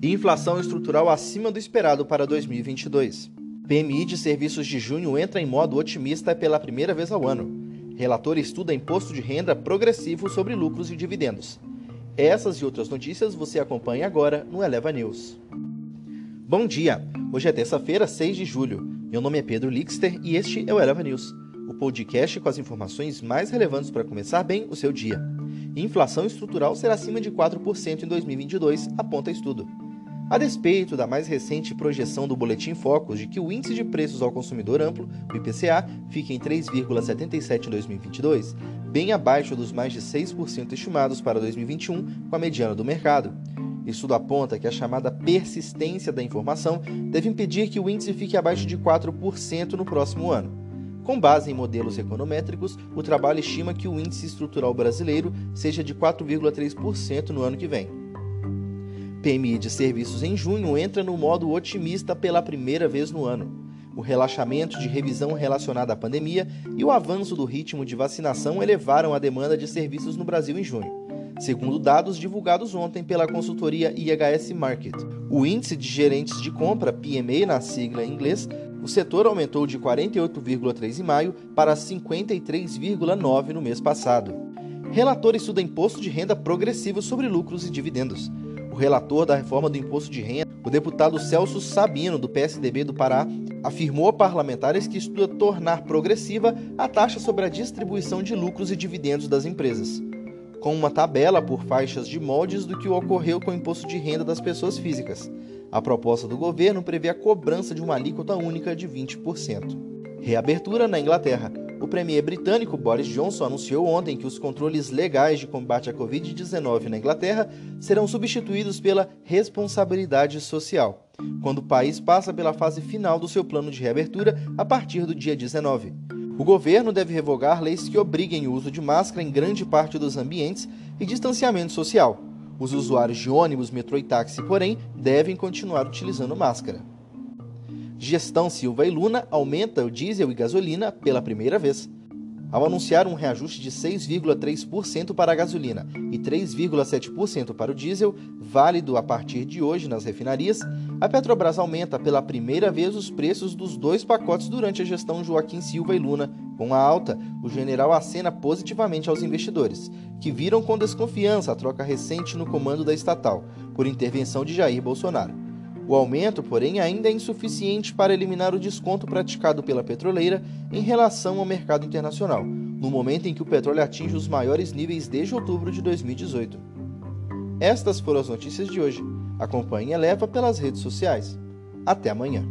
e inflação estrutural acima do esperado para 2022. PMI de serviços de junho entra em modo otimista pela primeira vez ao ano. Relator estuda imposto de renda progressivo sobre lucros e dividendos. Essas e outras notícias você acompanha agora no Eleva News. Bom dia! Hoje é terça-feira, 6 de julho. Meu nome é Pedro Lixter e este é o Eleva News, o podcast com as informações mais relevantes para começar bem o seu dia. Inflação estrutural será acima de 4% em 2022, aponta estudo. A despeito da mais recente projeção do Boletim Focus de que o índice de preços ao consumidor amplo, o IPCA, fique em 3,77 em 2022, bem abaixo dos mais de 6% estimados para 2021, com a mediana do mercado. Estudo aponta que a chamada persistência da informação deve impedir que o índice fique abaixo de 4% no próximo ano. Com base em modelos econométricos, o trabalho estima que o índice estrutural brasileiro seja de 4,3% no ano que vem. PMI de serviços em junho entra no modo otimista pela primeira vez no ano. O relaxamento de revisão relacionada à pandemia e o avanço do ritmo de vacinação elevaram a demanda de serviços no Brasil em junho, segundo dados divulgados ontem pela consultoria IHS Market. O índice de gerentes de compra, PMA na sigla em inglês, o setor aumentou de 48,3 em maio para 53,9 no mês passado. Relator estuda imposto de renda progressivo sobre lucros e dividendos relator da reforma do imposto de renda, o deputado Celso Sabino, do PSDB do Pará, afirmou a parlamentares que estuda tornar progressiva a taxa sobre a distribuição de lucros e dividendos das empresas, com uma tabela por faixas de moldes do que ocorreu com o imposto de renda das pessoas físicas. A proposta do governo prevê a cobrança de uma alíquota única de 20%. Reabertura na Inglaterra. O premier britânico Boris Johnson anunciou ontem que os controles legais de combate à Covid-19 na Inglaterra serão substituídos pela responsabilidade social, quando o país passa pela fase final do seu plano de reabertura a partir do dia 19. O governo deve revogar leis que obriguem o uso de máscara em grande parte dos ambientes e distanciamento social. Os usuários de ônibus, metrô e táxi, porém, devem continuar utilizando máscara. Gestão Silva e Luna aumenta o diesel e gasolina pela primeira vez. Ao anunciar um reajuste de 6,3% para a gasolina e 3,7% para o diesel, válido a partir de hoje nas refinarias, a Petrobras aumenta pela primeira vez os preços dos dois pacotes durante a gestão Joaquim Silva e Luna. Com a alta, o general acena positivamente aos investidores, que viram com desconfiança a troca recente no comando da estatal, por intervenção de Jair Bolsonaro. O aumento, porém, ainda é insuficiente para eliminar o desconto praticado pela petroleira em relação ao mercado internacional, no momento em que o petróleo atinge os maiores níveis desde outubro de 2018. Estas foram as notícias de hoje. Acompanhe e leva pelas redes sociais. Até amanhã.